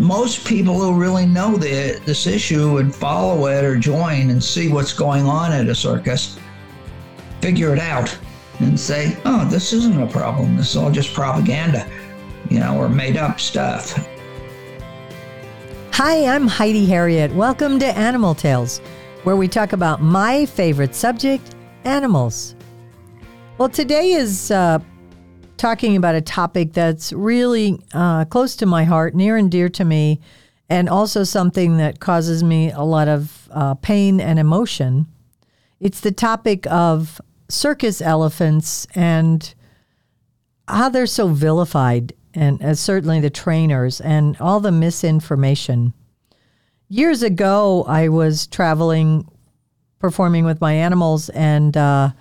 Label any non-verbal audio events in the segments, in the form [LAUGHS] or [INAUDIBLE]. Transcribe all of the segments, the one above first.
most people who really know the, this issue and follow it or join and see what's going on at a circus figure it out and say, oh, this isn't a problem. This is all just propaganda, you know, or made up stuff. Hi, I'm Heidi Herriott. Welcome to Animal Tales, where we talk about my favorite subject animals. Well, today is uh, talking about a topic that's really uh, close to my heart, near and dear to me, and also something that causes me a lot of uh, pain and emotion. It's the topic of circus elephants and how they're so vilified, and uh, certainly the trainers and all the misinformation. Years ago, I was traveling, performing with my animals, and uh,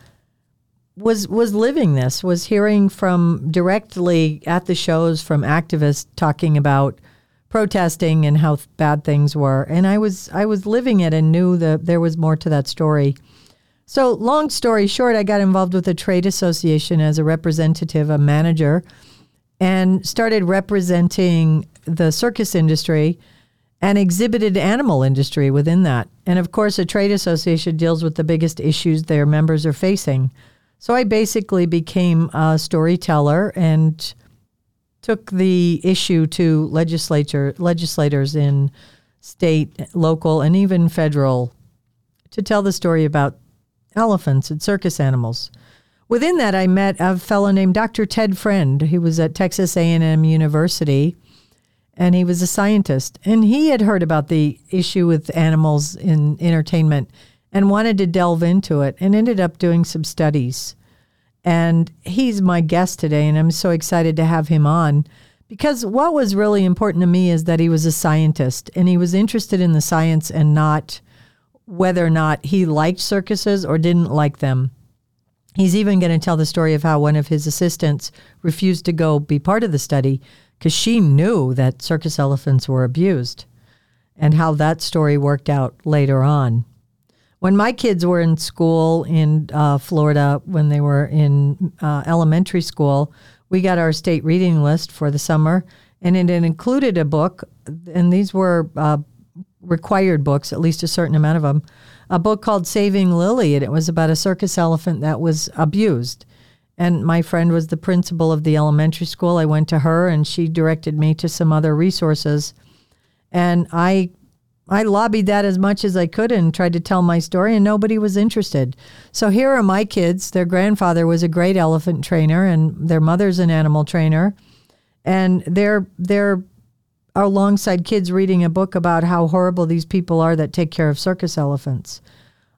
was was living this. Was hearing from directly at the shows from activists talking about protesting and how bad things were, and I was I was living it and knew that there was more to that story. So, long story short, I got involved with a trade association as a representative, a manager, and started representing the circus industry and exhibited animal industry within that. And of course, a trade association deals with the biggest issues their members are facing. So I basically became a storyteller and took the issue to legislature legislators in state, local, and even federal to tell the story about elephants and circus animals. Within that, I met a fellow named Dr. Ted Friend. He was at Texas A&M University, and he was a scientist. And he had heard about the issue with animals in entertainment and wanted to delve into it, and ended up doing some studies. And he's my guest today, and I'm so excited to have him on because what was really important to me is that he was a scientist and he was interested in the science and not whether or not he liked circuses or didn't like them. He's even going to tell the story of how one of his assistants refused to go be part of the study because she knew that circus elephants were abused and how that story worked out later on. When my kids were in school in uh, Florida, when they were in uh, elementary school, we got our state reading list for the summer, and it included a book, and these were uh, required books, at least a certain amount of them, a book called Saving Lily, and it was about a circus elephant that was abused. And my friend was the principal of the elementary school. I went to her, and she directed me to some other resources. And I, I lobbied that as much as I could and tried to tell my story, and nobody was interested. So here are my kids. Their grandfather was a great elephant trainer, and their mother's an animal trainer, and they're they're alongside kids reading a book about how horrible these people are that take care of circus elephants.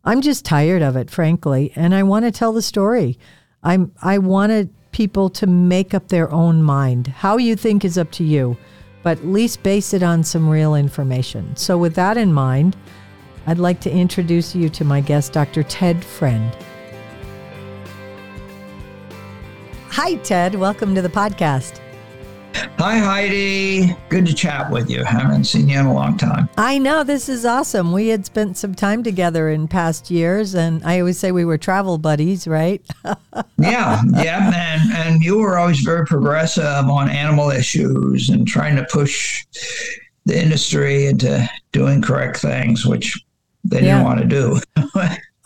I'm just tired of it, frankly, and I want to tell the story. I'm I wanted people to make up their own mind. How you think is up to you, but at least base it on some real information. So with that in mind, I'd like to introduce you to my guest, Dr. Ted Friend. Hi, Ted. Welcome to the podcast. Hi, Heidi. Good to chat with you. Haven't seen you in a long time. I know this is awesome. We had spent some time together in past years, and I always say we were travel buddies, right? [LAUGHS] yeah, yeah, and and you were always very progressive on animal issues and trying to push the industry into doing correct things, which they didn't want to do.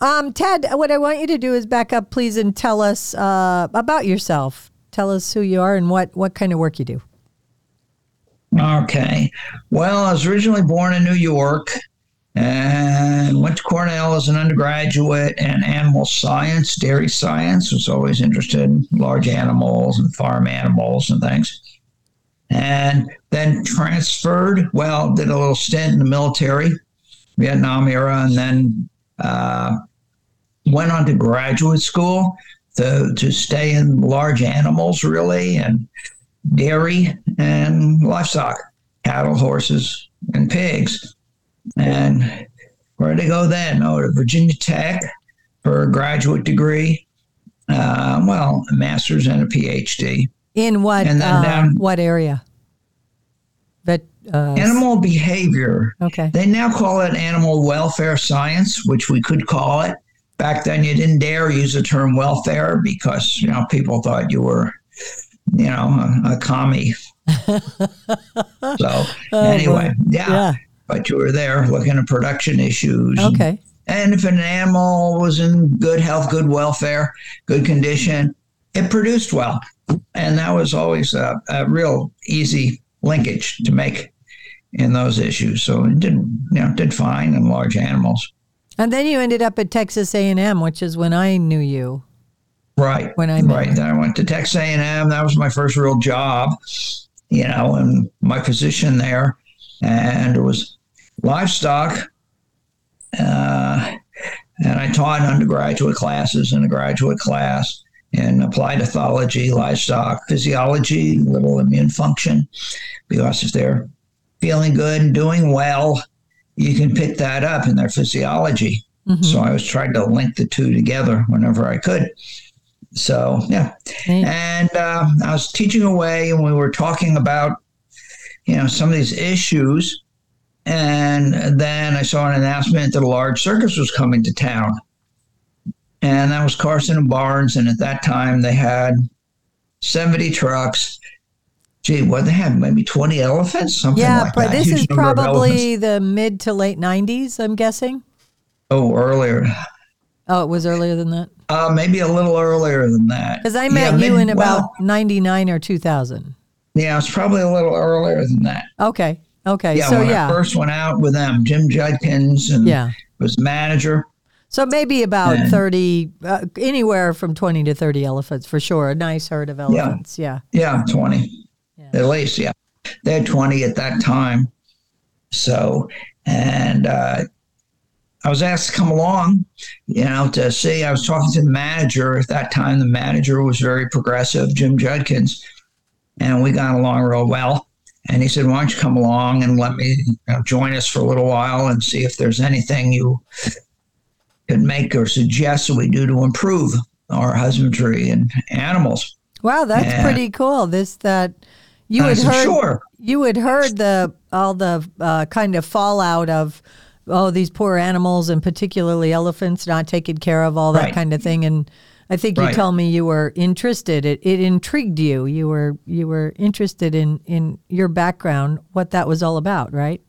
[LAUGHS] um, Ted, what I want you to do is back up, please, and tell us uh, about yourself. Tell us who you are and what, what kind of work you do. Okay. Well, I was originally born in New York and went to Cornell as an undergraduate in animal science, dairy science. Was always interested in large animals and farm animals and things. And then transferred. Well, did a little stint in the military, Vietnam era, and then uh, went on to graduate school to, to stay in large animals, really, and dairy and livestock, cattle, horses, and pigs. And where did I go then? Oh, to Virginia Tech for a graduate degree. Uh, well, a master's and a PhD. In what? And then uh, down, what area? But uh, animal behavior. Okay. They now call it animal welfare science, which we could call it back then you didn't dare use the term welfare because you know people thought you were you know a, a commie so [LAUGHS] oh, anyway, yeah. Yeah. But you were there looking at production issues. and- Okay. And if an animal was in good health, good welfare, good condition, it produced well. And that was always a, a real easy linkage to make in those issues. So it did, you know, did fine in large animals. And then you ended up at Texas A&M, which is when I knew you. Right. When I met right. Then I went to Texas A&M. That was my first real job, you know, and my position there. And it was livestock. Uh, and I taught undergraduate classes and a graduate class in applied ethology, livestock physiology, little immune function, because if they're feeling good and doing well, you can pick that up in their physiology. Mhm. So I was trying to link the two together whenever I could. So yeah, and uh, I was teaching away, and we were talking about you know some of these issues, and then I saw an announcement that a large circus was coming to town, and that was Carson and Barnes, and at that time they had seventy trucks. Gee, what they had? Maybe twenty elephants, something Yeah, like but that. this is number of elephants. probably the mid to late 90s, I'm guessing. oh earlier, Oh, it was earlier than that? uh, maybe a little earlier than that. Because I Yeah, met you mid- in about well, 99 or 2000. Yeah, it's probably a little earlier than that. Okay. Okay. Yeah, so, when yeah. I first went out with them, Jim Judkins and yeah. was manager. So maybe about And- 30, uh, anywhere from 20 to 30 elephants for sure. A nice herd of elephants. Yeah. Yeah, 20 Yeah. At least. Yeah. They had 20 at that time. So, and uh, I was asked to come along, you know, to see. I was talking to the manager at that time. The manager was very progressive, Jim Judkins, and we got along real well. And he said, "Why don't you come along and let me you know, join us for a little while and see if there's anything you could make or suggest that we do to improve our husbandry and animals." Wow, that's Yeah. pretty cool. This, that you And had said, heard, "Sure." you had heard the, all the uh, kind of fallout of, oh, these poor animals and particularly elephants not taken care of, all that Right. kind of thing. And I think you Right. told me you were interested. It, it intrigued you. You were, you were interested in, in your background, what that was all about, right?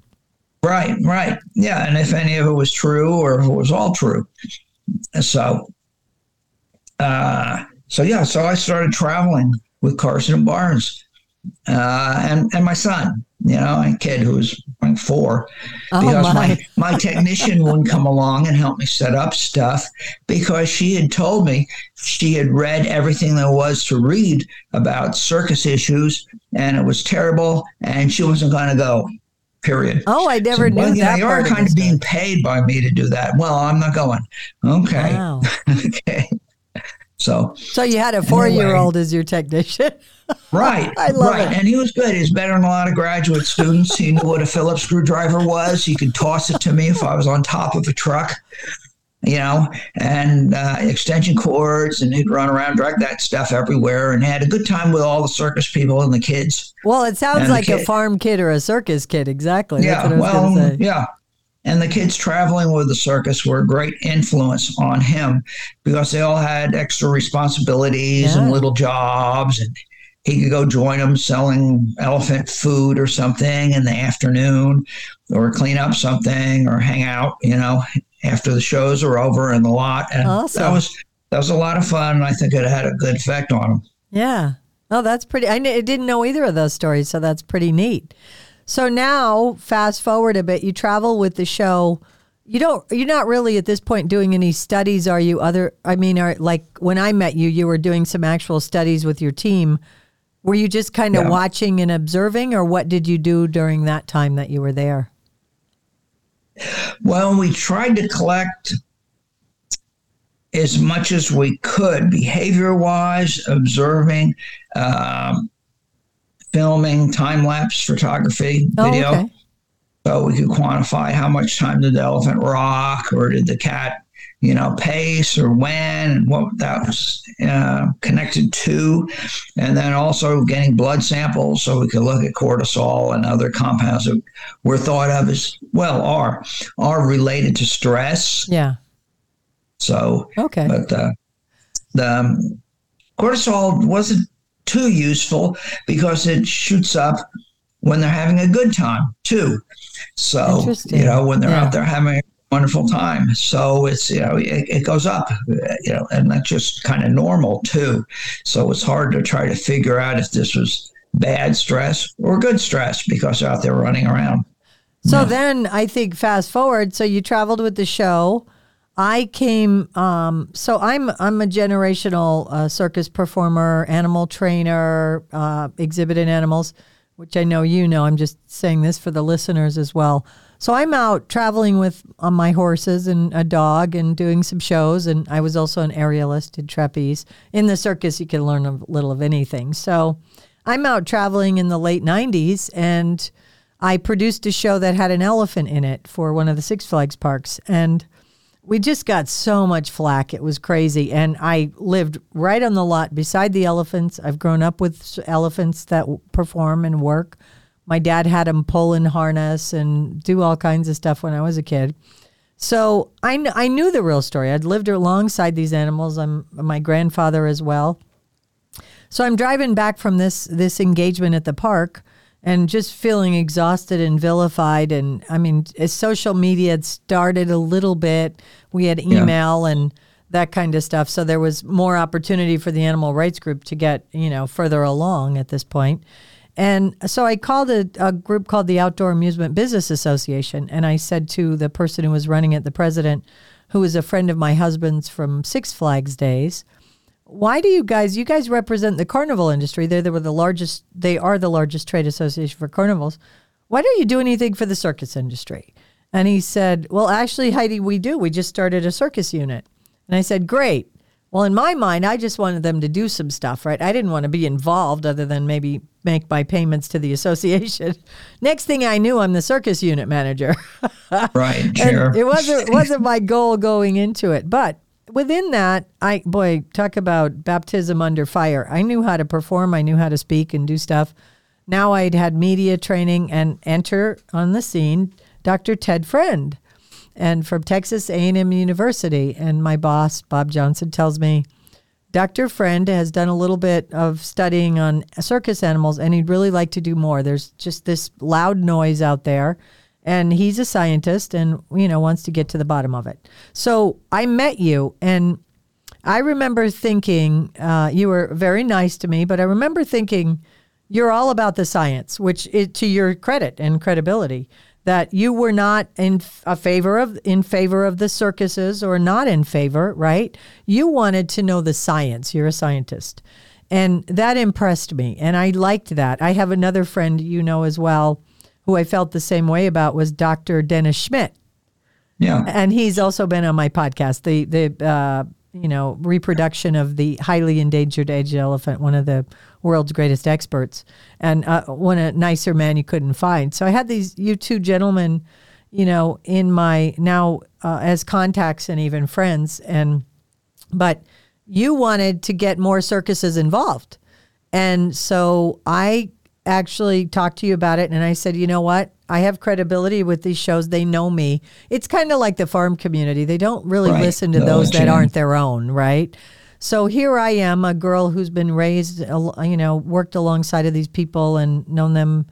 Right, right. Yeah. And if any of it was true or if it was all true. So, uh, so yeah, so I started traveling with Carson and Barnes uh, and, and my son, you know, a kid who was like four, Oh, because my. my, my technician wouldn't come along and help me set up stuff because she had told me she had read everything there was to read about circus issues and it was terrible and she wasn't going to go, period. Oh, I never So, well, knew you know, that you're kind the of being paid by me to do that. Well, I'm not going. Okay. Wow. [LAUGHS] okay. So, So you had a four-year-old as your technician. [LAUGHS] right. I love right. it. And he was good. He's better than a lot of graduate students. He knew what a Phillips screwdriver was. He could toss it to me if I was on top of a truck, you know, and uh, extension cords. And he'd run around, drag that stuff everywhere, and had a good time with all the circus people and the kids. Well, it sounds like a farm kid or a circus kid. Exactly. Yeah, what I was well, yeah. And the kids traveling with the circus were a great influence on him because they all had extra responsibilities Yeah. and little jobs, and he could go join them selling elephant food or something in the afternoon, or clean up something, or hang out, you know, after the shows are over in the lot. And Awesome. that was that was a lot of fun. and I think it had a good effect on him. Yeah. Oh, that's pretty. I, I didn't know either of those stories, so that's pretty neat. So now, fast forward a bit, you travel with the show. You don't. You're not really at this point doing any studies, are you? Other, I mean, are like when I met you, you were doing some actual studies with your team. Were you just kind of Yeah. watching and observing, or what did you do during that time that you were there? Well, we tried to collect as much as we could, behavior wise, observing, um, filming, time lapse photography, video. Oh, okay. So we could quantify how much time did the elephant rock or did the cat, you know, pace or when and what that was uh, connected to. And then also getting blood samples so we could look at cortisol and other compounds that were thought of as, well, are, are related to stress. Yeah. So, Okay. but uh, the um, cortisol wasn't too useful because it shoots up when they're having a good time too. So you know when they're yeah. out there having a wonderful time. So it's you know it, it goes up, you know, and that's just kind of normal too. So it's hard to try to figure out if this was bad stress or good stress because they're out there running around. So yeah. then I think fast forward. So you traveled with the show. I came. Um, so I'm I'm a generational uh, circus performer, animal trainer, uh, animals, which I know you know. I'm just saying this for the listeners as well. So I'm out traveling with on my horses and a dog and doing some shows. And I was also an aerialist, did trapeze. In the circus, you can learn a little of anything. So I'm out traveling in the late 90s and I produced a show that had an elephant in it for one of the Six Flags parks. And we just got so much flack. It was crazy. And I lived right on the lot beside the elephants. I've grown up with elephants that perform and work. My dad had them pull in harness and do all kinds of stuff when I was a kid. So I, kn- I knew the real story. I'd lived alongside these animals. I'm my grandfather as well. So I'm driving back from this this engagement at the park and just feeling exhausted and vilified. And I mean, social media had started a little bit. We had email yeah. and that kind of stuff. So there was more opportunity for the animal rights group to get, you know, further along at this point. And so I called a, a group called the Outdoor Amusement Business Association. And I said to the person who was running it, the president, who was a friend of my husband's from Six Flags days, why do you guys you guys represent the carnival industry. They they were the largest they are the largest trade association for carnivals. Why don't you do anything for the circus industry? And he said well actually heidi we do. We just started a circus unit. And i said great. Well in my mind i just wanted them to do some stuff right? I didn't want to be involved other than maybe make my payments to the [LAUGHS] association. Next thing i knew i'm the circus unit manager. [LAUGHS] Right sure. it wasn't wasn't my goal going into it. But within that, I boy, talk about baptism under fire. I knew how to perform, I knew how to speak and do stuff. Now I'd had media training and enter on the scene Dr. Ted Friend and from Texas A&M University and my boss Bob Johnson tells me Dr. Friend has done a little bit of studying on circus animals and he'd really like to do more. There's just this loud noise out there and he's a scientist and you know wants to get to the bottom of it. So I met you, and I remember thinking uh, you were very nice to me, but I remember thinking you're all about the science, which is to your credit and credibility. That you were not in a favor of in favor of the circuses or not in favor, right? You wanted to know the science. You're a scientist. And that impressed me. And I liked that. I have another friend you know as well who I felt the same way about was Dr. Dennis Schmitt. Yeah. And he's also been on my podcast, the, the, uh, you know, reproduction of the highly endangered Asian elephant, one of the world's greatest experts, and uh, one a nicer man you couldn't find. So I had these you two gentlemen, you know, in my now uh, as contacts and even friends, and but you wanted to get more circuses involved, and so I actually talked to you about it and I said, you know what? I have credibility with these shows. They know me. It's kind of like the farm community. They don't really right. listen to no, those that aren't their own, right? So here I am, a girl who's been raised, you know, worked alongside of these people and known them.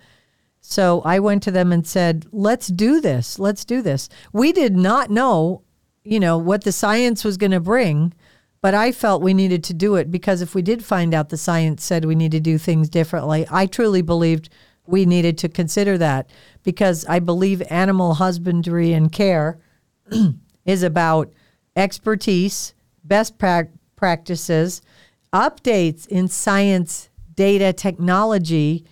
So I went to them and said, let's do this. Let's do this. We did not know, you know, what the science was going to bring but I felt we needed to do it because if we did find out the science said we need to do things differently, I truly believed we needed to consider that because I believe animal husbandry and care [CLEARS THROAT] is about expertise, best pra- practices, updates in science, data, technology,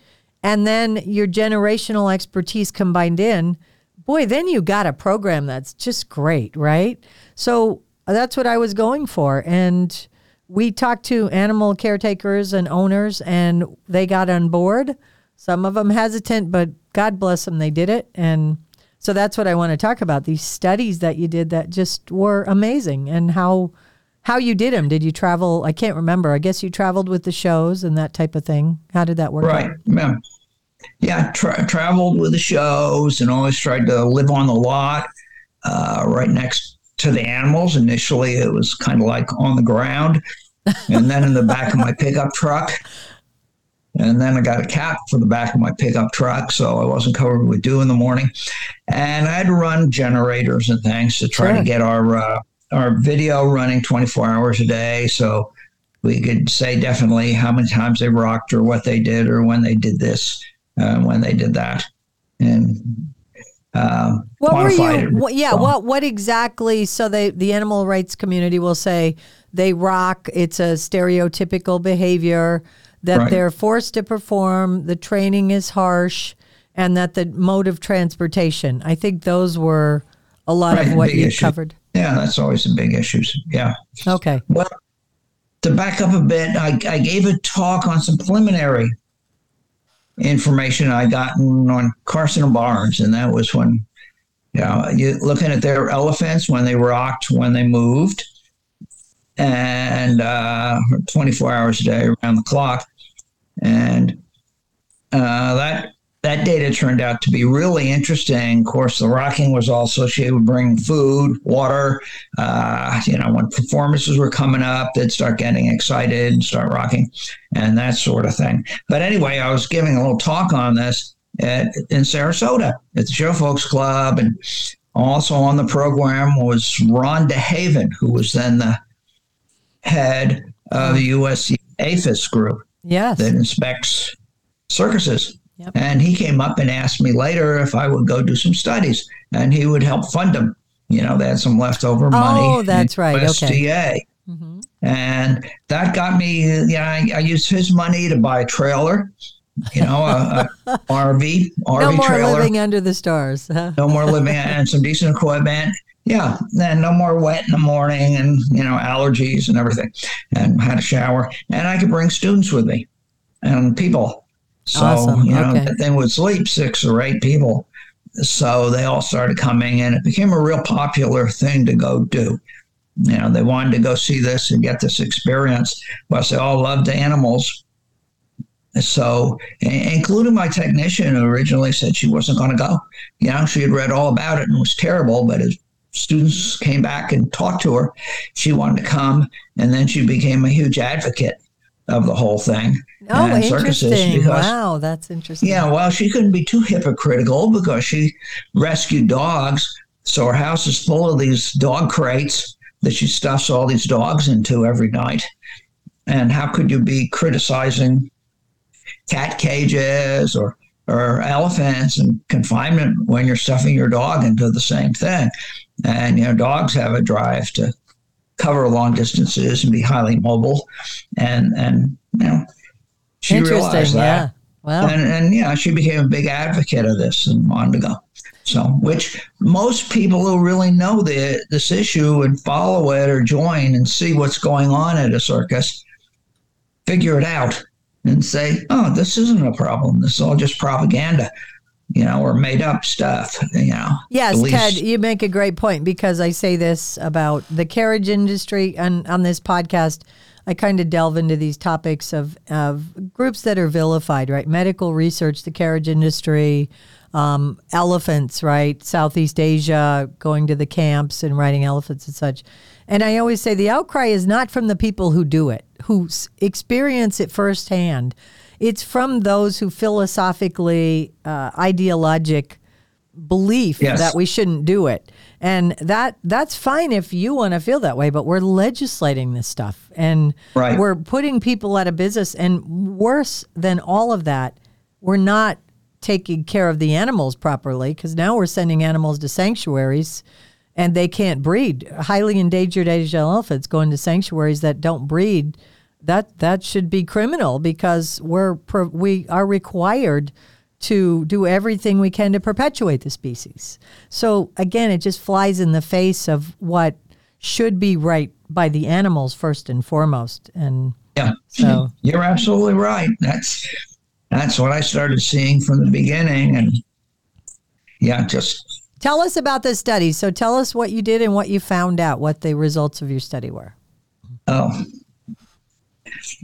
and then your generational expertise combined in. Boy, then you got a program that's just great, right? So that's what I was going for. And we talked to animal caretakers and owners, and they got on board. Some of them hesitant, but God bless them, they did it. And so that's what I want to talk about these studies that you did that just were amazing and how how you did them. Did you travel? I can't remember. I guess you traveled with the shows and that type of thing. How did that work? Right. Yeah. Yeah. Tra- traveled with the shows and always tried to live on the lot uh, right next to the animals. Initially, it was kind of like on the ground, and then in the back of my pickup truck. And then I got a cap for the back of my pickup truck, so I wasn't covered with dew in the morning. And I had to run generators and things to try Sure. to get our uh, our video running 24 hours a day. So we could say definitely how many times they rocked or what they did or when they did this, uh, when they did that. And um, What were you? What, yeah. So- What? What exactly? So they, the animal rights community will say they rock. It's a stereotypical behavior that Right. they're forced to perform. The training is harsh, and that the mode of transportation. I think those were a lot Right, of what you covered. Yeah, that's always the big issues. Yeah. Okay. Well, to back up a bit, I, I gave a talk on some preliminary information I gotten on Carson Barnes, and that was when, you know, you looking at their elephants when they rocked, when they moved, and uh, 24 hours a day around the clock, and uh, that that data turned out to be really interesting. Of course, the rocking was all associated with bringing food, water. Uh, you know, when performances were coming up, they'd start getting excited and start rocking, and that sort of thing. But anyway, I was giving a little talk on this at, in Sarasota at the Show Folks Club, and also on the program was Ron DeHaven, who was then the head of the USDA APHIS group Yes. that inspects circuses. Yep. And he came up and asked me later if I would go do some studies, and he would help fund them. You know, they had some leftover money. Oh, that's right. Okay. USDA. hmm And that got me, yeah, I, I used his money to buy a trailer, you know, a, a [LAUGHS] RV, RV No more trailer. living under the stars. [LAUGHS] no more living and some decent equipment. Yeah, then no more wet in the morning and you know allergies and everything, and had a shower, and I could bring students with me and people. So Awesome, you know okay. that thing would sleep six or eight people. So they all started coming, and it became a real popular thing to go do. You know, they wanted to go see this and get this experience. Plus, they all loved animals. So, including my technician who originally said she wasn't going to go you know, she had read all about it and was terrible, but as students came back and talked to her, she wanted to come. And then she became a huge advocate of the whole thing. Oh, and interesting. because- Wow, that's interesting. Yeah, well, she couldn't be too hypocritical because she rescued dogs. So her house is full of these dog crates that she stuffs all these dogs into every night. And how could you be criticizing cat cages or or elephants and confinement when you're stuffing your dog into the same thing? And you know, dogs have a drive to cover long distances and be highly mobile. And and you know, she realized that Yeah. Wow. and and yeah, she became a big advocate of this and wanted to go. So, which most people who really know the this issue and follow it or join and see what's going on at a circus, figure it out and say, "Oh, this isn't a problem. This is all just propaganda." You know, or made up stuff. You know. Yes, Ted, you make a great point because I say this about the carriage industry and on this podcast. I kind of delve into these topics of, of groups that are vilified, right? Medical research, the carriage industry, um, elephants, right? Southeast Asia, going to the camps and riding elephants and such. And I always say the outcry is not from the people who do it, who experience it firsthand. It's from those who philosophically, uh, ideologic belief Yes. that we shouldn't do it. And that that's fine if you want to feel that way, but we're legislating this stuff and Right. we're putting people out of business and worse than all of that, we're not taking care of the animals properly because now we're sending animals to sanctuaries and they can't breed. Highly endangered Asian elephants going to sanctuaries that don't breed. That that should be criminal because we're we are required to do everything we can to perpetuate the species. So again, it just flies in the face of what should be right by the animals first and foremost. And Yeah. So- [LAUGHS] You're absolutely right. That's that's what I started seeing from the beginning, and yeah, just tell us about the study. So tell us what you did and what you found out, what the results of your study were. Oh,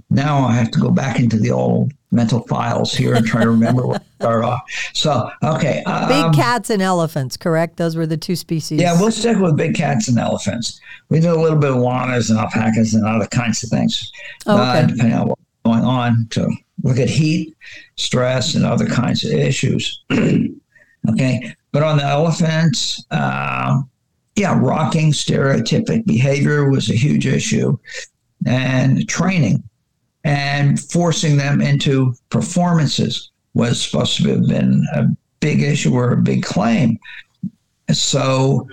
now I have to go back into the old mental files here and try to remember what are off. So, okay. Big um, cats and elephants, correct? Those were the two species. Yeah, we'll stick with big cats and elephants. We did a little bit of llamas and alpacas and other kinds of things, Oh, uh, okay. depending on what's going on to look at heat, stress, and other kinds of issues. [CLEARS THROAT] okay, but on the elephants, uh, yeah, rocking stereotypic behavior was a huge issue, and training and forcing them into performances was supposed to have been a big issue or a big claim. So,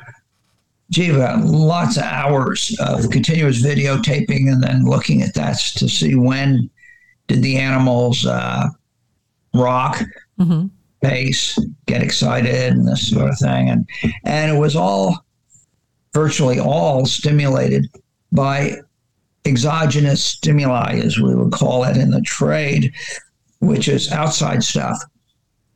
gee, lots of hours of continuous videotaping and then looking at that to see when did the animals uh, rock, mm-hmm. pace, get excited, and this sort of thing. And and it was all virtually all stimulated by exogenous stimuli, as we would call it in the trade, which is outside stuff.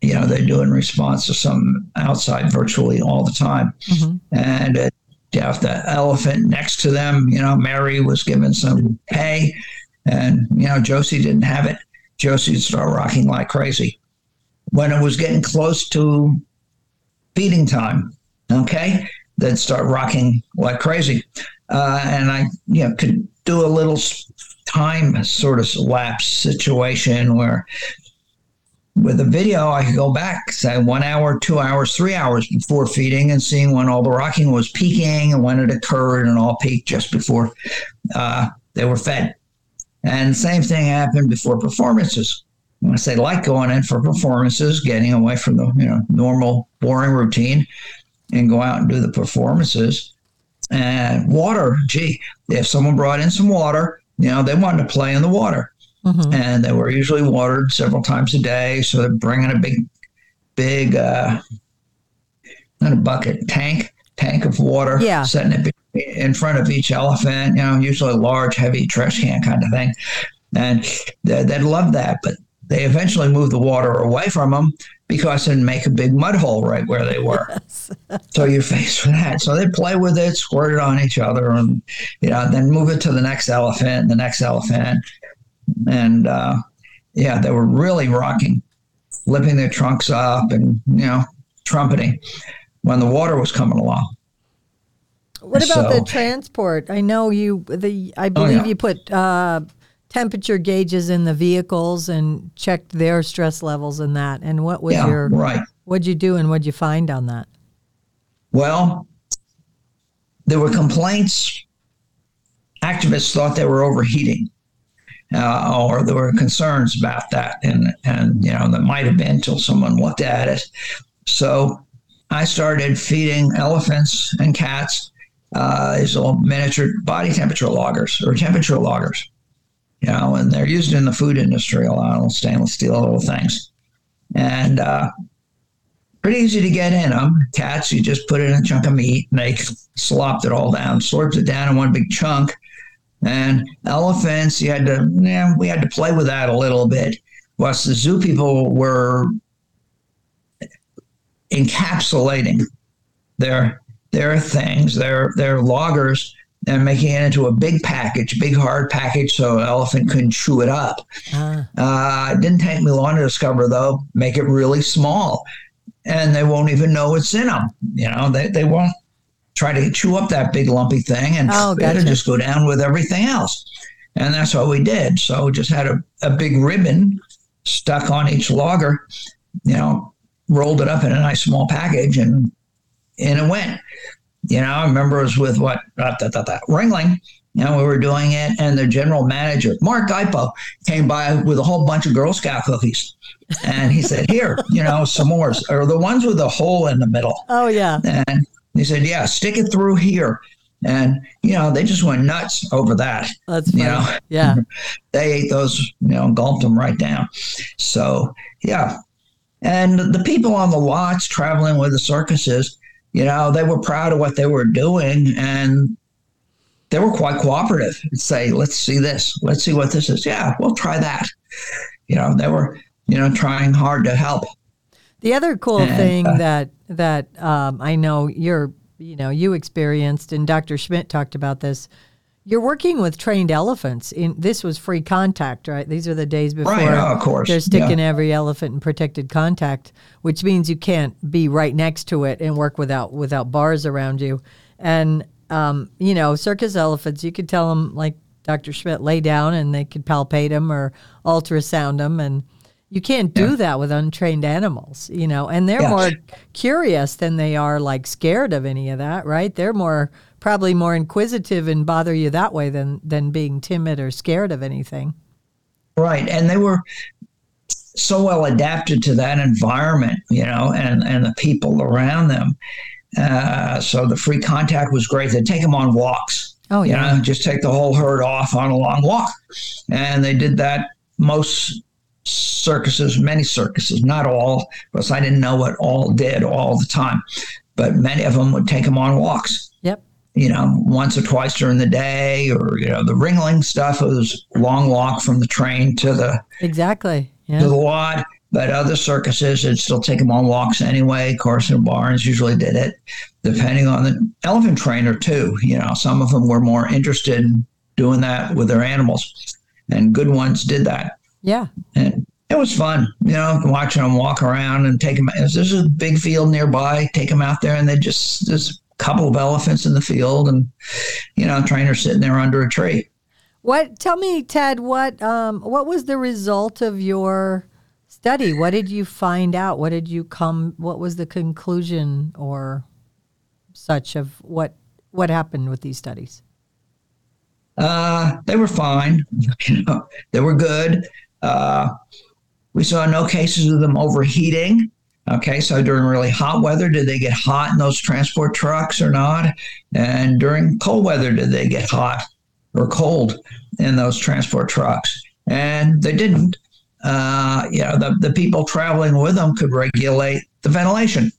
You know, they do in response to some outside virtually all the time. Mm-hmm. And uh, you have the elephant next to them. You know, Mary was given some hay, and, you know, Josie didn't have it. Josie would start rocking like crazy. When it was getting close to feeding time, okay, they'd start rocking like crazy. Uh, and I, you know, could do a little time sort of lapse situation where with a video, I could go back, say one hour, two hours, three hours before feeding and seeing when all the rocking was peaking and when it occurred and all peaked just before uh, they were fed. And same thing happened before performances. When I say like going in for performances, getting away from the you know normal boring routine and go out and do the performances. And water, gee, if someone brought in some water, you know, they wanted to play in the water. Mm-hmm. And they were usually watered several times a day. So they're bringing a big, big, uh, not a bucket, tank, tank of water, yeah. setting it in front of each elephant, you know, usually a large, heavy trash can kind of thing. And they, would love that. But they eventually moved the water away from them because it'd make a big mud hole right where they were. Yes. [LAUGHS] so you're faced with that. So they play with it, squirt it on each other, and you know, then move it to the next elephant, the next elephant, and uh, yeah, they were really rocking, flipping their trunks up, and you know, trumpeting when the water was coming along. What about so, the transport? I know you. The I believe oh, yeah. you put. Uh, temperature gauges in the vehicles and checked their stress levels and that. And what was yeah, your right? What'd you do and what'd you find on that? Well, there were complaints. Activists thought they were overheating, uh, or there were concerns about that, and and you know that might have been until someone looked at it. So I started feeding elephants and cats uh, these little miniature body temperature loggers or temperature loggers you know, and they're used in the food industry a lot, little stainless steel little things. And uh, pretty easy to get in them. Cats, you just put in a chunk of meat and they slopped it all down, slurped it down in one big chunk. And elephants, you had to, yeah, we had to play with that a little bit. Whilst the zoo people were encapsulating their their things, their their loggers and making it into a big package, big hard package, so an elephant couldn't chew it up. Uh. Uh, it didn't take me long to discover, though, make it really small, and they won't even know it's in them. You know, they, they won't try to chew up that big lumpy thing, and oh, gotcha. it'll just go down with everything else. And that's what we did. So we just had a, a big ribbon stuck on each logger, you know, rolled it up in a nice small package, and in it went. You know, I remember it was with what uh, that, that, that, Ringling. You know, we were doing it, and the general manager, Mark Gaipo, came by with a whole bunch of Girl Scout cookies. And he said, Here, you know, some s'mores, or the ones with a hole in the middle. Oh, yeah. And he said, Yeah, stick it through here. And, you know, they just went nuts over that. That's funny. You know, yeah. [LAUGHS] they ate those, you know, gulped them right down. So, yeah. And the people on the lots traveling with the circuses, you know, they were proud of what they were doing and they were quite cooperative and say, let's see this, let's see what this is. Yeah, we'll try that. You know, they were, you know, trying hard to help. The other cool and, thing uh, that that um, I know you're, you know, you experienced, and Dr. Schmitt talked about this you're working with trained elephants. In this was free contact, right? These are the days before right, oh, of course. they're sticking yeah. every elephant in protected contact, which means you can't be right next to it and work without without bars around you. And um, you know, circus elephants, you could tell them like Dr. Schmitt lay down and they could palpate them or ultrasound them. And you can't do yeah. that with untrained animals, you know, and they're more curious than they are like scared of any of that, right? They're more probably more inquisitive and bother you that way than than being timid or scared of anything. Right. And they were so well adapted to that environment, you know, and, and the people around them. Uh, so the free contact was great. They'd take them on walks. Oh, yeah. You know, just take the whole herd off on a long walk. And they did that most circuses, many circuses, not all, because I didn't know what all did all the time, but many of them would take them on walks. You know, once or twice during the day, or you know, the ringling stuff was long walk from the train to the exactly yeah. to the lot. But other circuses, it'd still take them on walks anyway. Carson Barnes usually did it, depending on the elephant trainer too. You know, some of them were more interested in doing that with their animals, and good ones did that. Yeah. And it was fun, you know, watching them walk around and take them. There's a big field nearby. Take them out there, and they just a couple of elephants in the field, and you know, trainer sitting there under a tree. What? Tell me, Ted. What? Um, what was the result of your study? What did you find out? What did you come? What was the conclusion or such of what what happened with these studies? Uh, they were fine. [LAUGHS] you know, they were good. Uh, we saw no cases of them overheating. Okay, so during really hot weather, did they get hot in those transport trucks or not? And during cold weather, did they get hot or cold in those transport trucks? And they didn't. Uh, you know, the, the people traveling with them could regulate the ventilation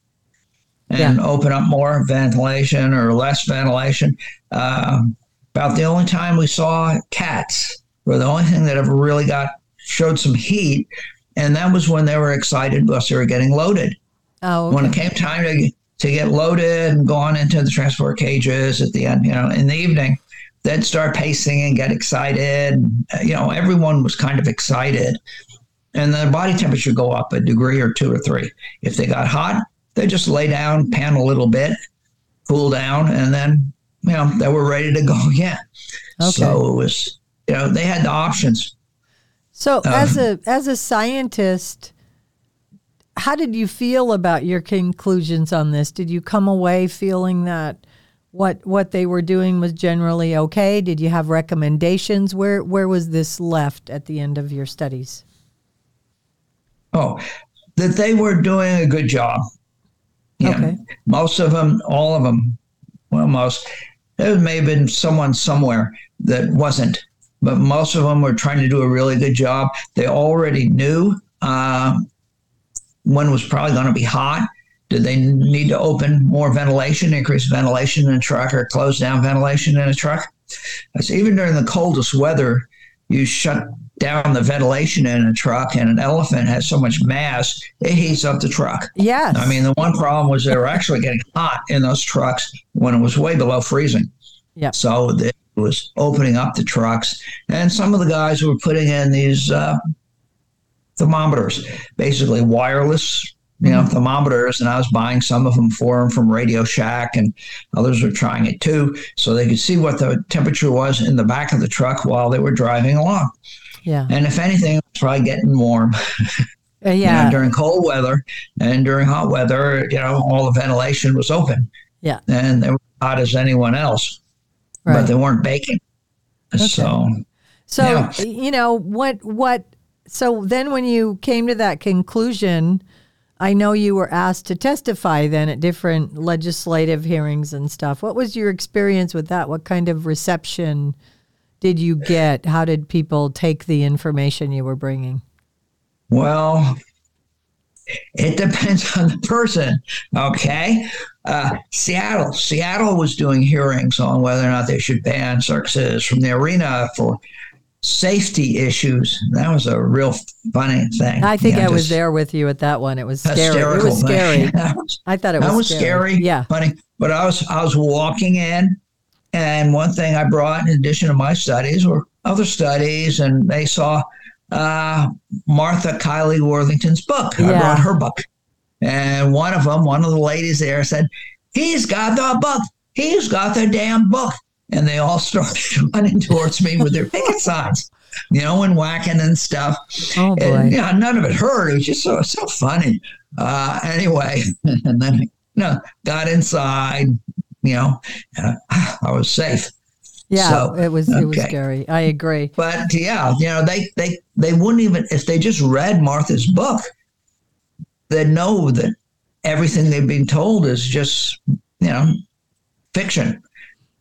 and yeah. open up more ventilation or less ventilation. Uh, about the only time we saw cats were the only thing that ever really got showed some heat, and that was when they were excited because they were getting loaded. Oh, okay. when it came time to to get loaded and gone into the transport cages at the end, you know, in the evening, they'd start pacing and get excited. You know, everyone was kind of excited, and their body temperature go up a degree or two or three. If they got hot, they just lay down, pan a little bit, cool down, and then you know they were ready to go [LAUGHS] again. Okay. So it was you know they had the options. So uh, as a as a scientist, how did you feel about your conclusions on this? Did you come away feeling that what what they were doing was generally okay? Did you have recommendations? Where where was this left at the end of your studies? Oh, that they were doing a good job. Yeah, okay. most of them, all of them, well, most. There may have been someone somewhere that wasn't but most of them were trying to do a really good job. They already knew uh, when was probably going to be hot. Did they need to open more ventilation, increase ventilation in a truck, or close down ventilation in a truck? So even during the coldest weather, you shut down the ventilation in a truck, and an elephant has so much mass, it heats up the truck. Yes. I mean, the one problem was they were actually getting hot in those trucks when it was way below freezing. Yeah. So the, was opening up the trucks, and some of the guys were putting in these uh, thermometers, basically wireless, you know, mm-hmm. thermometers. And I was buying some of them for them from Radio Shack, and others were trying it too, so they could see what the temperature was in the back of the truck while they were driving along. Yeah. And if anything, it was probably getting warm. [LAUGHS] Uh, yeah. You know, during cold weather and during hot weather, you know, all the ventilation was open. Yeah. And they were hot as anyone else right. but they weren't baking. Okay. So, so yeah. you know what? What? So then, when you came to that conclusion, I know you were asked to testify then at different legislative hearings and stuff. What was your experience with that? What kind of reception did you get? How did people take the information you were bringing? Well, it depends [LAUGHS] on the person. Okay. Uh, Seattle. Seattle was doing hearings on whether or not they should ban circuses from the arena for safety issues. That was a real funny thing. I think you know, I was there with you at that one. It was scary. It was scary. [LAUGHS] was, I thought it was. Was scary. scary. Yeah. Funny. But I was I was walking in, and one thing I brought in addition to my studies were other studies, and they saw uh, Martha Kiley Worthington's book. Yeah. I brought her book. And one of them, one of the ladies there said, He's got the book. He's got the damn book. and they all [LAUGHS] started running towards me with their picket signs, you know, and whacking and stuff. Oh boy! And, yeah, none of it hurt. It was just so so funny. Uh, anyway, [LAUGHS] and then you know, got inside. You know, I was safe. Yeah, so, it was it was scary. I agree. But yeah, you know, they they they wouldn't even if they just read Martha's book, they'd know that everything they've been told is just you know fiction.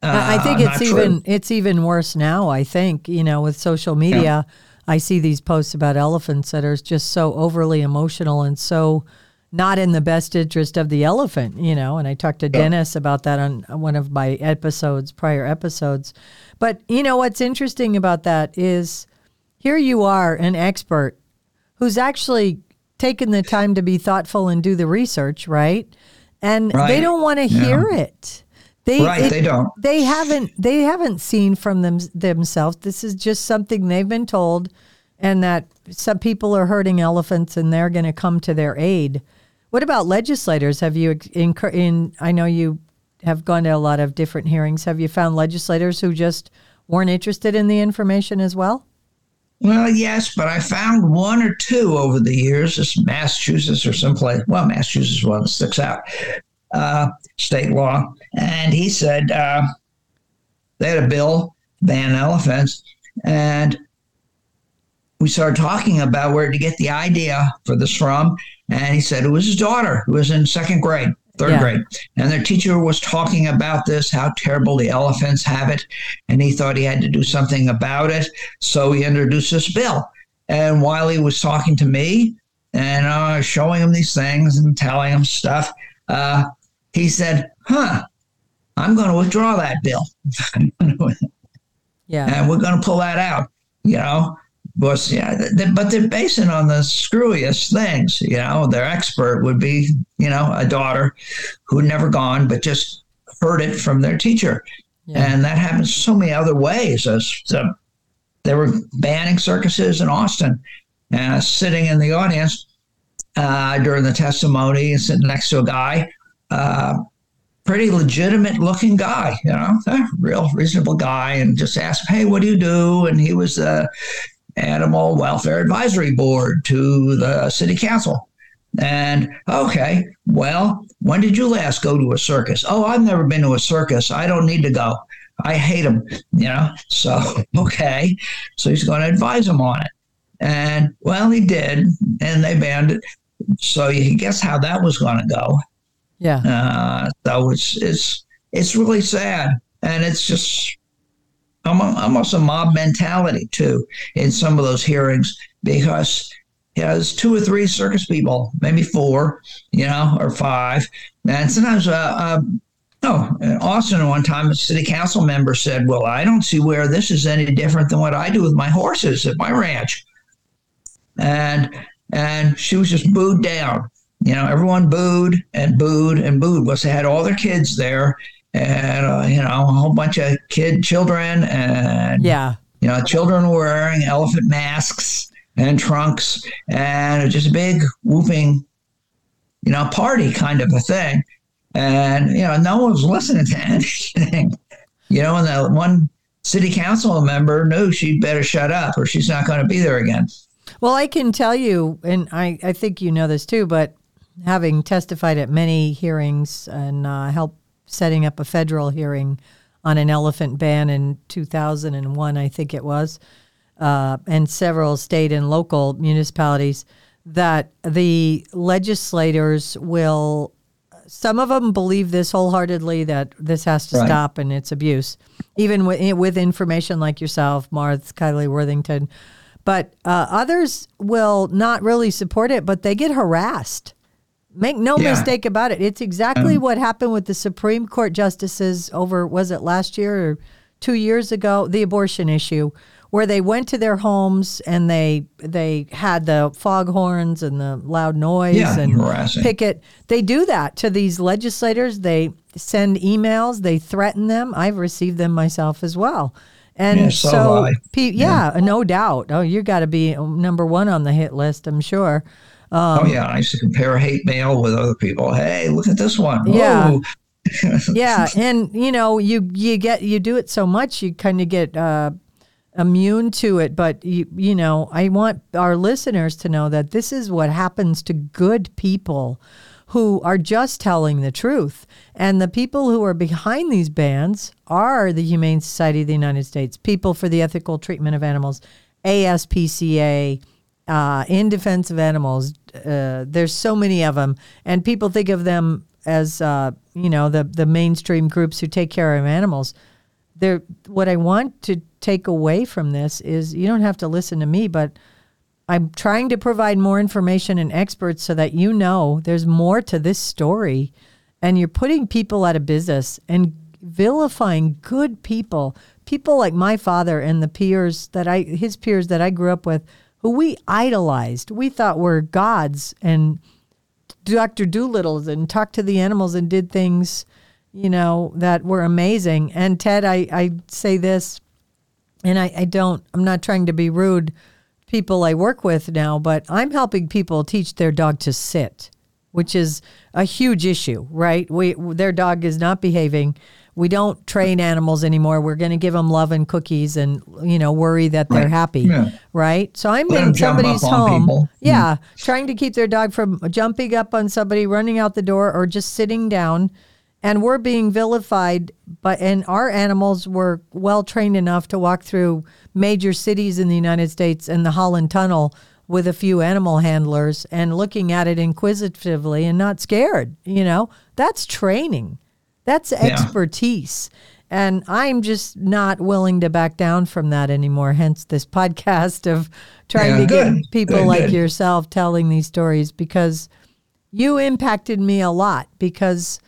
Uh, I think it's even true. it's even worse now. I think you know with social media, yeah. I see these posts about elephants that are just so overly emotional and so not in the best interest of the elephant. You know, and I talked to yeah. Dennis about that on one of my episodes, prior episodes. But you know what's interesting about that is here you are, an expert who's actually taken the time to be thoughtful and do the research, right? And right. they don't want to yeah. hear it. They, right, it, they don't. They haven't. They haven't seen from them themselves. This is just something they've been told, and that some people are hurting elephants, and they're going to come to their aid. What about legislators? Have you in, in? I know you have gone to a lot of different hearings. Have you found legislators who just weren't interested in the information as well? Well, yes, but I found one or two over the years. This Massachusetts or someplace. Well, Massachusetts one sticks out. Uh, state law, and he said uh, they had a bill ban elephants, and we started talking about where to get the idea for this from, and he said it was his daughter who was in second grade, third yeah. grade. And their teacher was talking about this, how terrible the elephants have it. And he thought he had to do something about it. So he introduced this bill. And while he was talking to me and uh, showing him these things and telling him stuff, uh, he said, huh, I'm going to withdraw that bill. [LAUGHS] yeah. And we're going to pull that out, you know was yeah, they, but they're basing on the screwiest things. You know, their expert would be you know a daughter who'd never gone, but just heard it from their teacher, yeah. and that happens so many other ways. As so they were banning circuses in Austin, and was sitting in the audience uh, during the testimony, and sitting next to a guy. Uh, pretty legitimate looking guy, you know, a real reasonable guy, and just asked, "Hey, what do you do?" And he was, uh, Animal Welfare Advisory Board to the city council. And okay, well, when did you last go to a circus? Oh, I've never been to a circus. I don't need to go. I hate them, you know? So, [LAUGHS] okay. So he's going to advise them on it. And well, he did. And they banned it. So you can guess how that was going to go. Yeah. Uh, so it's, it's, it's really sad. And it's just almost a mob mentality too in some of those hearings because you know, there's two or three circus people, maybe four, you know, or five, and sometimes. Uh, uh, Oh, in Austin, one time a city council member said, Well, I don't see where this is any different than what I do with my horses at my ranch. And and she was just booed down. You know, everyone booed and booed and booed because they had all their kids there and uh, you know a whole bunch of kid children and yeah. you know children wearing elephant masks and trunks and just a big whooping you know party kind of a thing. And you know no one was listening to [LAUGHS] anything. You know and the one city council member knew she better shut up or she's not going to be there again. Well i can tell you and i, I think you know this too but having testified at many hearings and uh, helped setting up a federal hearing on an elephant ban in 2001, I think it was, uh, and several state and local municipalities, that the legislators will, some of them believe this wholeheartedly that this has to right. stop and it's abuse, even with, with information like yourself, Marthe, Kiley Worthington. But uh, others will not really support it, but they get harassed Make no yeah. mistake about it. It's exactly um, what happened with the Supreme Court justices over, was it last year or two years ago? The abortion issue, where they went to their homes and they they had the foghorns and the loud noise yeah, and harassing. picket. They do that to these legislators. They send emails. They threaten them. I've received them myself as well. And yeah, so, so pe- yeah, yeah, no doubt. Oh, you got to be number one on the hit list, I'm sure. Um, oh yeah, I used to compare hate mail with other people. Hey, look at this one. Yeah. [LAUGHS] yeah, and you know, you you get you do it so much, you kind of get uh, immune to it. But you you know, I want our listeners to know that this is what happens to good people who are just telling the truth. And the people who are behind these bans are the Humane Society of the United States, People for the Ethical Treatment of Animals, ASPCA, uh, In Defense of Animals. Uh, there's so many of them, and people think of them as uh, you know the the mainstream groups who take care of animals. They're, what I want to take away from this is you don't have to listen to me, but I'm trying to provide more information and experts so that you know there's more to this story and you're putting people out of business and vilifying good people, people like my father and the peers that I his peers that I grew up with who we idolized. We thought were gods and Dr. Dolittle's and talked to the animals and did things, you know, that were amazing. And Ted, I, I say this and I, I don't I'm not trying to be rude people I work with now, but I'm helping people teach their dog to sit, which is a huge issue, right? We their dog is not behaving. We don't train animals anymore. We're going to give them love and cookies and you know worry that they're happy, Yeah. right? So I'm Let in somebody's home, people. Mm. yeah, trying to keep their dog from jumping up on somebody, running out the door, or just sitting down. And we're being vilified, but and our animals were well trained enough to walk through major cities in the United States and the Holland Tunnel with a few animal handlers and looking at it inquisitively and not scared. You know, that's training, that's expertise. And I'm just not willing to back down from that anymore. Hence, this podcast of trying Yeah, to good. get people Good, like good. yourself telling these stories because you impacted me a lot because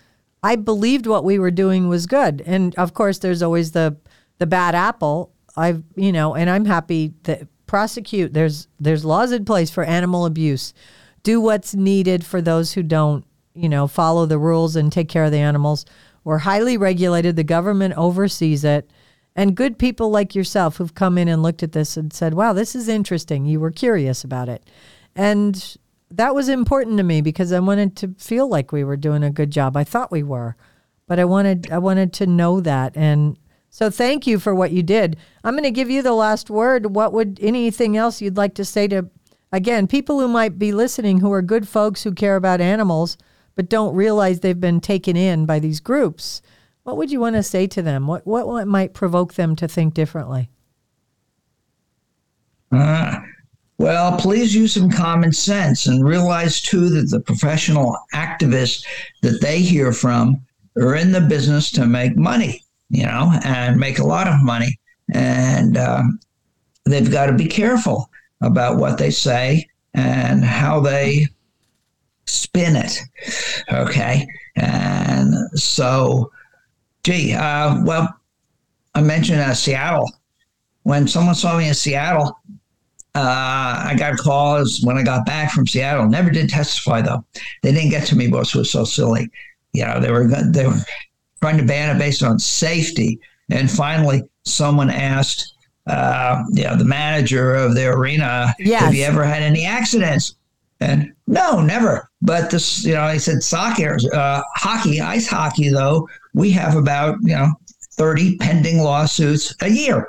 I believed what we were doing was good. And of course, there's always the the bad apple. I've you know, and I'm happy that prosecute. There's there's laws in place for animal abuse. Do what's needed for those who don't you know follow the rules and take care of the animals. We're highly regulated. The government oversees it. And good people like yourself who've come in and looked at this and said, wow, this is interesting. You were curious about it. And that was important to me because I wanted to feel like we were doing a good job. I thought we were, but I wanted I wanted to know that. And so thank you for what you did. I'm going to give you the last word. What would anything else you'd like to say to again, people who might be listening who are good folks who care about animals but don't realize they've been taken in by these groups? What would you want to say to them? What what, what might provoke them to think differently? Uh, well, please use some common sense and realize too that the professional activists that they hear from are in the business to make money, you know, and make a lot of money. And um, they've got to be careful about what they say and how they spin it. Okay. And so, gee, uh, well, I mentioned uh, Seattle. When someone saw me in Seattle, uh, I got a call when I got back from Seattle. Never did testify though. They didn't get to me because it was so silly. You know, they were they were trying to ban it based on safety. And finally, someone asked, uh, you know, the manager of the arena, Yes. "Have you ever had any accidents?" And no, never. But this, you know, I said soccer, uh, hockey, ice hockey, though we have about you know thirty pending lawsuits a year.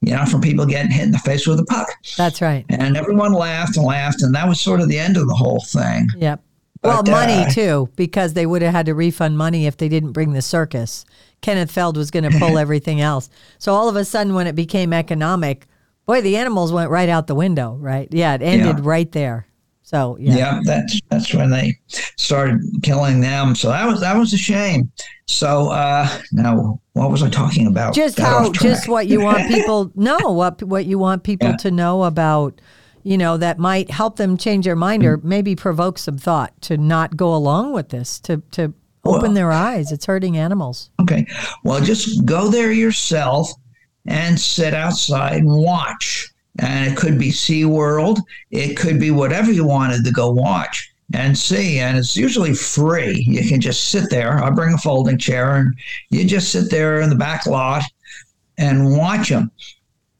You know, from people getting hit in the face with a puck. That's right. And everyone laughed and laughed, and that was sort of the end of the whole thing. Yep. Well, money uh, too, because they would have had to refund money if they didn't bring the circus. Kenneth Feld was going to pull [LAUGHS] everything else. So all of a sudden, when it became economic, boy, the animals went right out the window, right? Yeah, it ended Yeah. right there. So yeah, Yeah. that's that's when they started killing them. So that was that was a shame. So uh, now, what was I talking about? just Got how, just what you want [LAUGHS] people know, what what you want people Yeah. to know about, you know, that might help them change their mind or maybe provoke some thought to not go along with this, to to open Well- their eyes. It's hurting animals. Okay. Well, just go there yourself and sit outside and watch. And it could be SeaWorld. It could be whatever you wanted to go watch and see. And it's usually free. You can just sit there. I'll bring a folding chair and you just sit there in the back lot and watch them.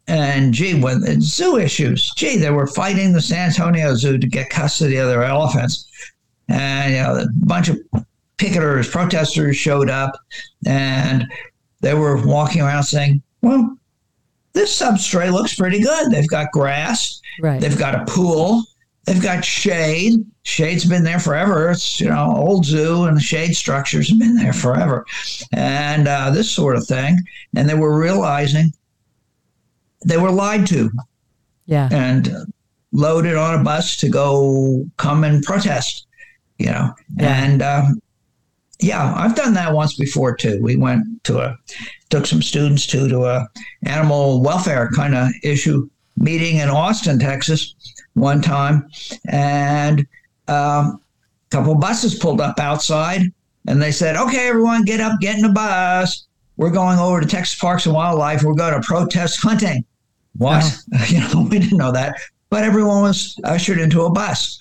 And gee, the zoo issues, gee, they were fighting the San Antonio Zoo to get custody of their elephants. And, you know, a bunch of picketers, protesters showed up, and they were walking around saying, "Well, this substrate looks pretty good. They've got grass, Right. they've got a pool, they've got shade. Shade's been there forever. It's you know old zoo, and the shade structures have been there forever, and uh, this sort of thing. And they were realizing they were lied to Yeah. and loaded on a bus to go come and protest. You know, Yeah. and um, yeah, I've done that once before too. We went to a took some students to to a animal welfare kind of issue meeting in Austin, Texas, one time, and um, a couple buses pulled up outside, and they said, "Okay, everyone, get up, get in the bus. We're going over to Texas Parks and Wildlife. We're going to protest hunting." What? [LAUGHS] You know, we didn't know that, but everyone was ushered into a bus,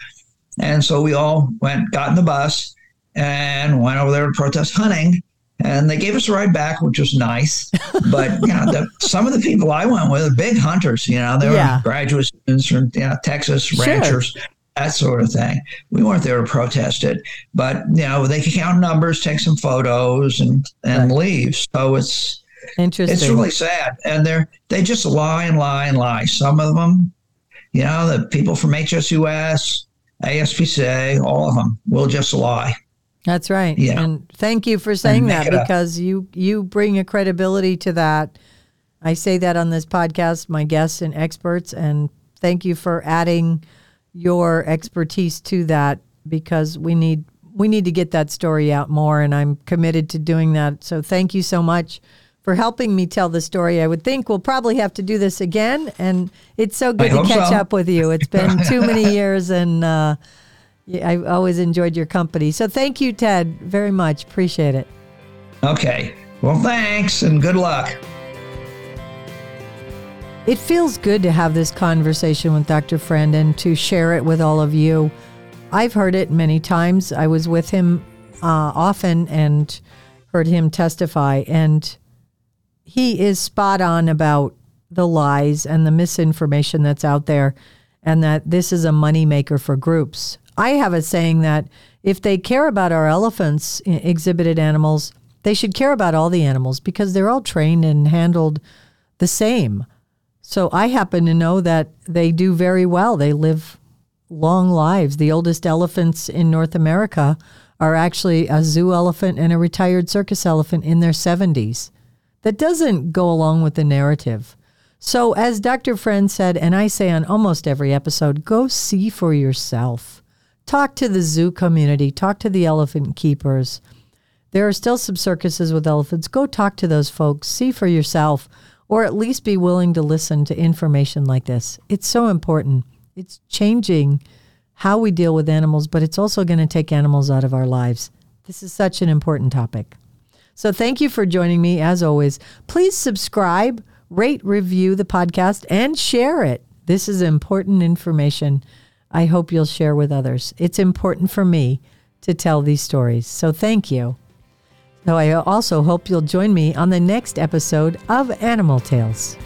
and so we all went, got in the bus, and went over there to protest hunting. And they gave us a ride back, which was nice. But you know, the, some of the people I went with are big hunters. You know, they were Yeah. graduate students from you know, Texas, Sure. ranchers, that sort of thing. We weren't there to protest it, but you know, they could count numbers, take some photos, and and leave. So it's Interesting. it's really sad, and they're they just lie and lie and lie. Some of them, you know, the people from HSUS, ASPCA, all of them will just lie. That's right. And thank you for saying that because you you bring a credibility to that. I say that on this podcast, my guests and experts, and thank you for adding your expertise to that because we need we need to get that story out more, and I'm committed to doing that. So thank you so much for helping me tell the story. I would think we'll probably have to do this again, and it's so good I to catch so. up with you. It's been too many [LAUGHS] years, and uh, yeah, I've always enjoyed your company. So thank you, Ted, very much. Appreciate it. Okay. Well, thanks and good luck. It feels good to have this conversation with Dr. Friend and to share it with all of you. I've heard it many times. I was with him uh, often and heard him testify, and he is spot on about the lies and the misinformation that's out there, and that this is a moneymaker for groups. I have a saying that if they care about our elephants, exhibited animals, they should care about all the animals because they're all trained and handled the same. So I happen to know that they do very well. They live long lives. The oldest elephants in North America are actually a zoo elephant and a retired circus elephant in their 70s. That doesn't go along with the narrative. So, as Dr. Friend said, and I say on almost every episode, go see for yourself. Talk to the zoo community, talk to the elephant keepers. There are still some circuses with elephants. Go talk to those folks, see for yourself, or at least be willing to listen to information like this. It's so important. It's changing how we deal with animals, but it's also going to take animals out of our lives. This is such an important topic. So thank you for joining me as always. Please subscribe, rate, review the podcast, and share it. This is important information. I hope you'll share with others. It's important for me to tell these stories. So thank you. So I also hope you'll join me on the next episode of Animal Tales.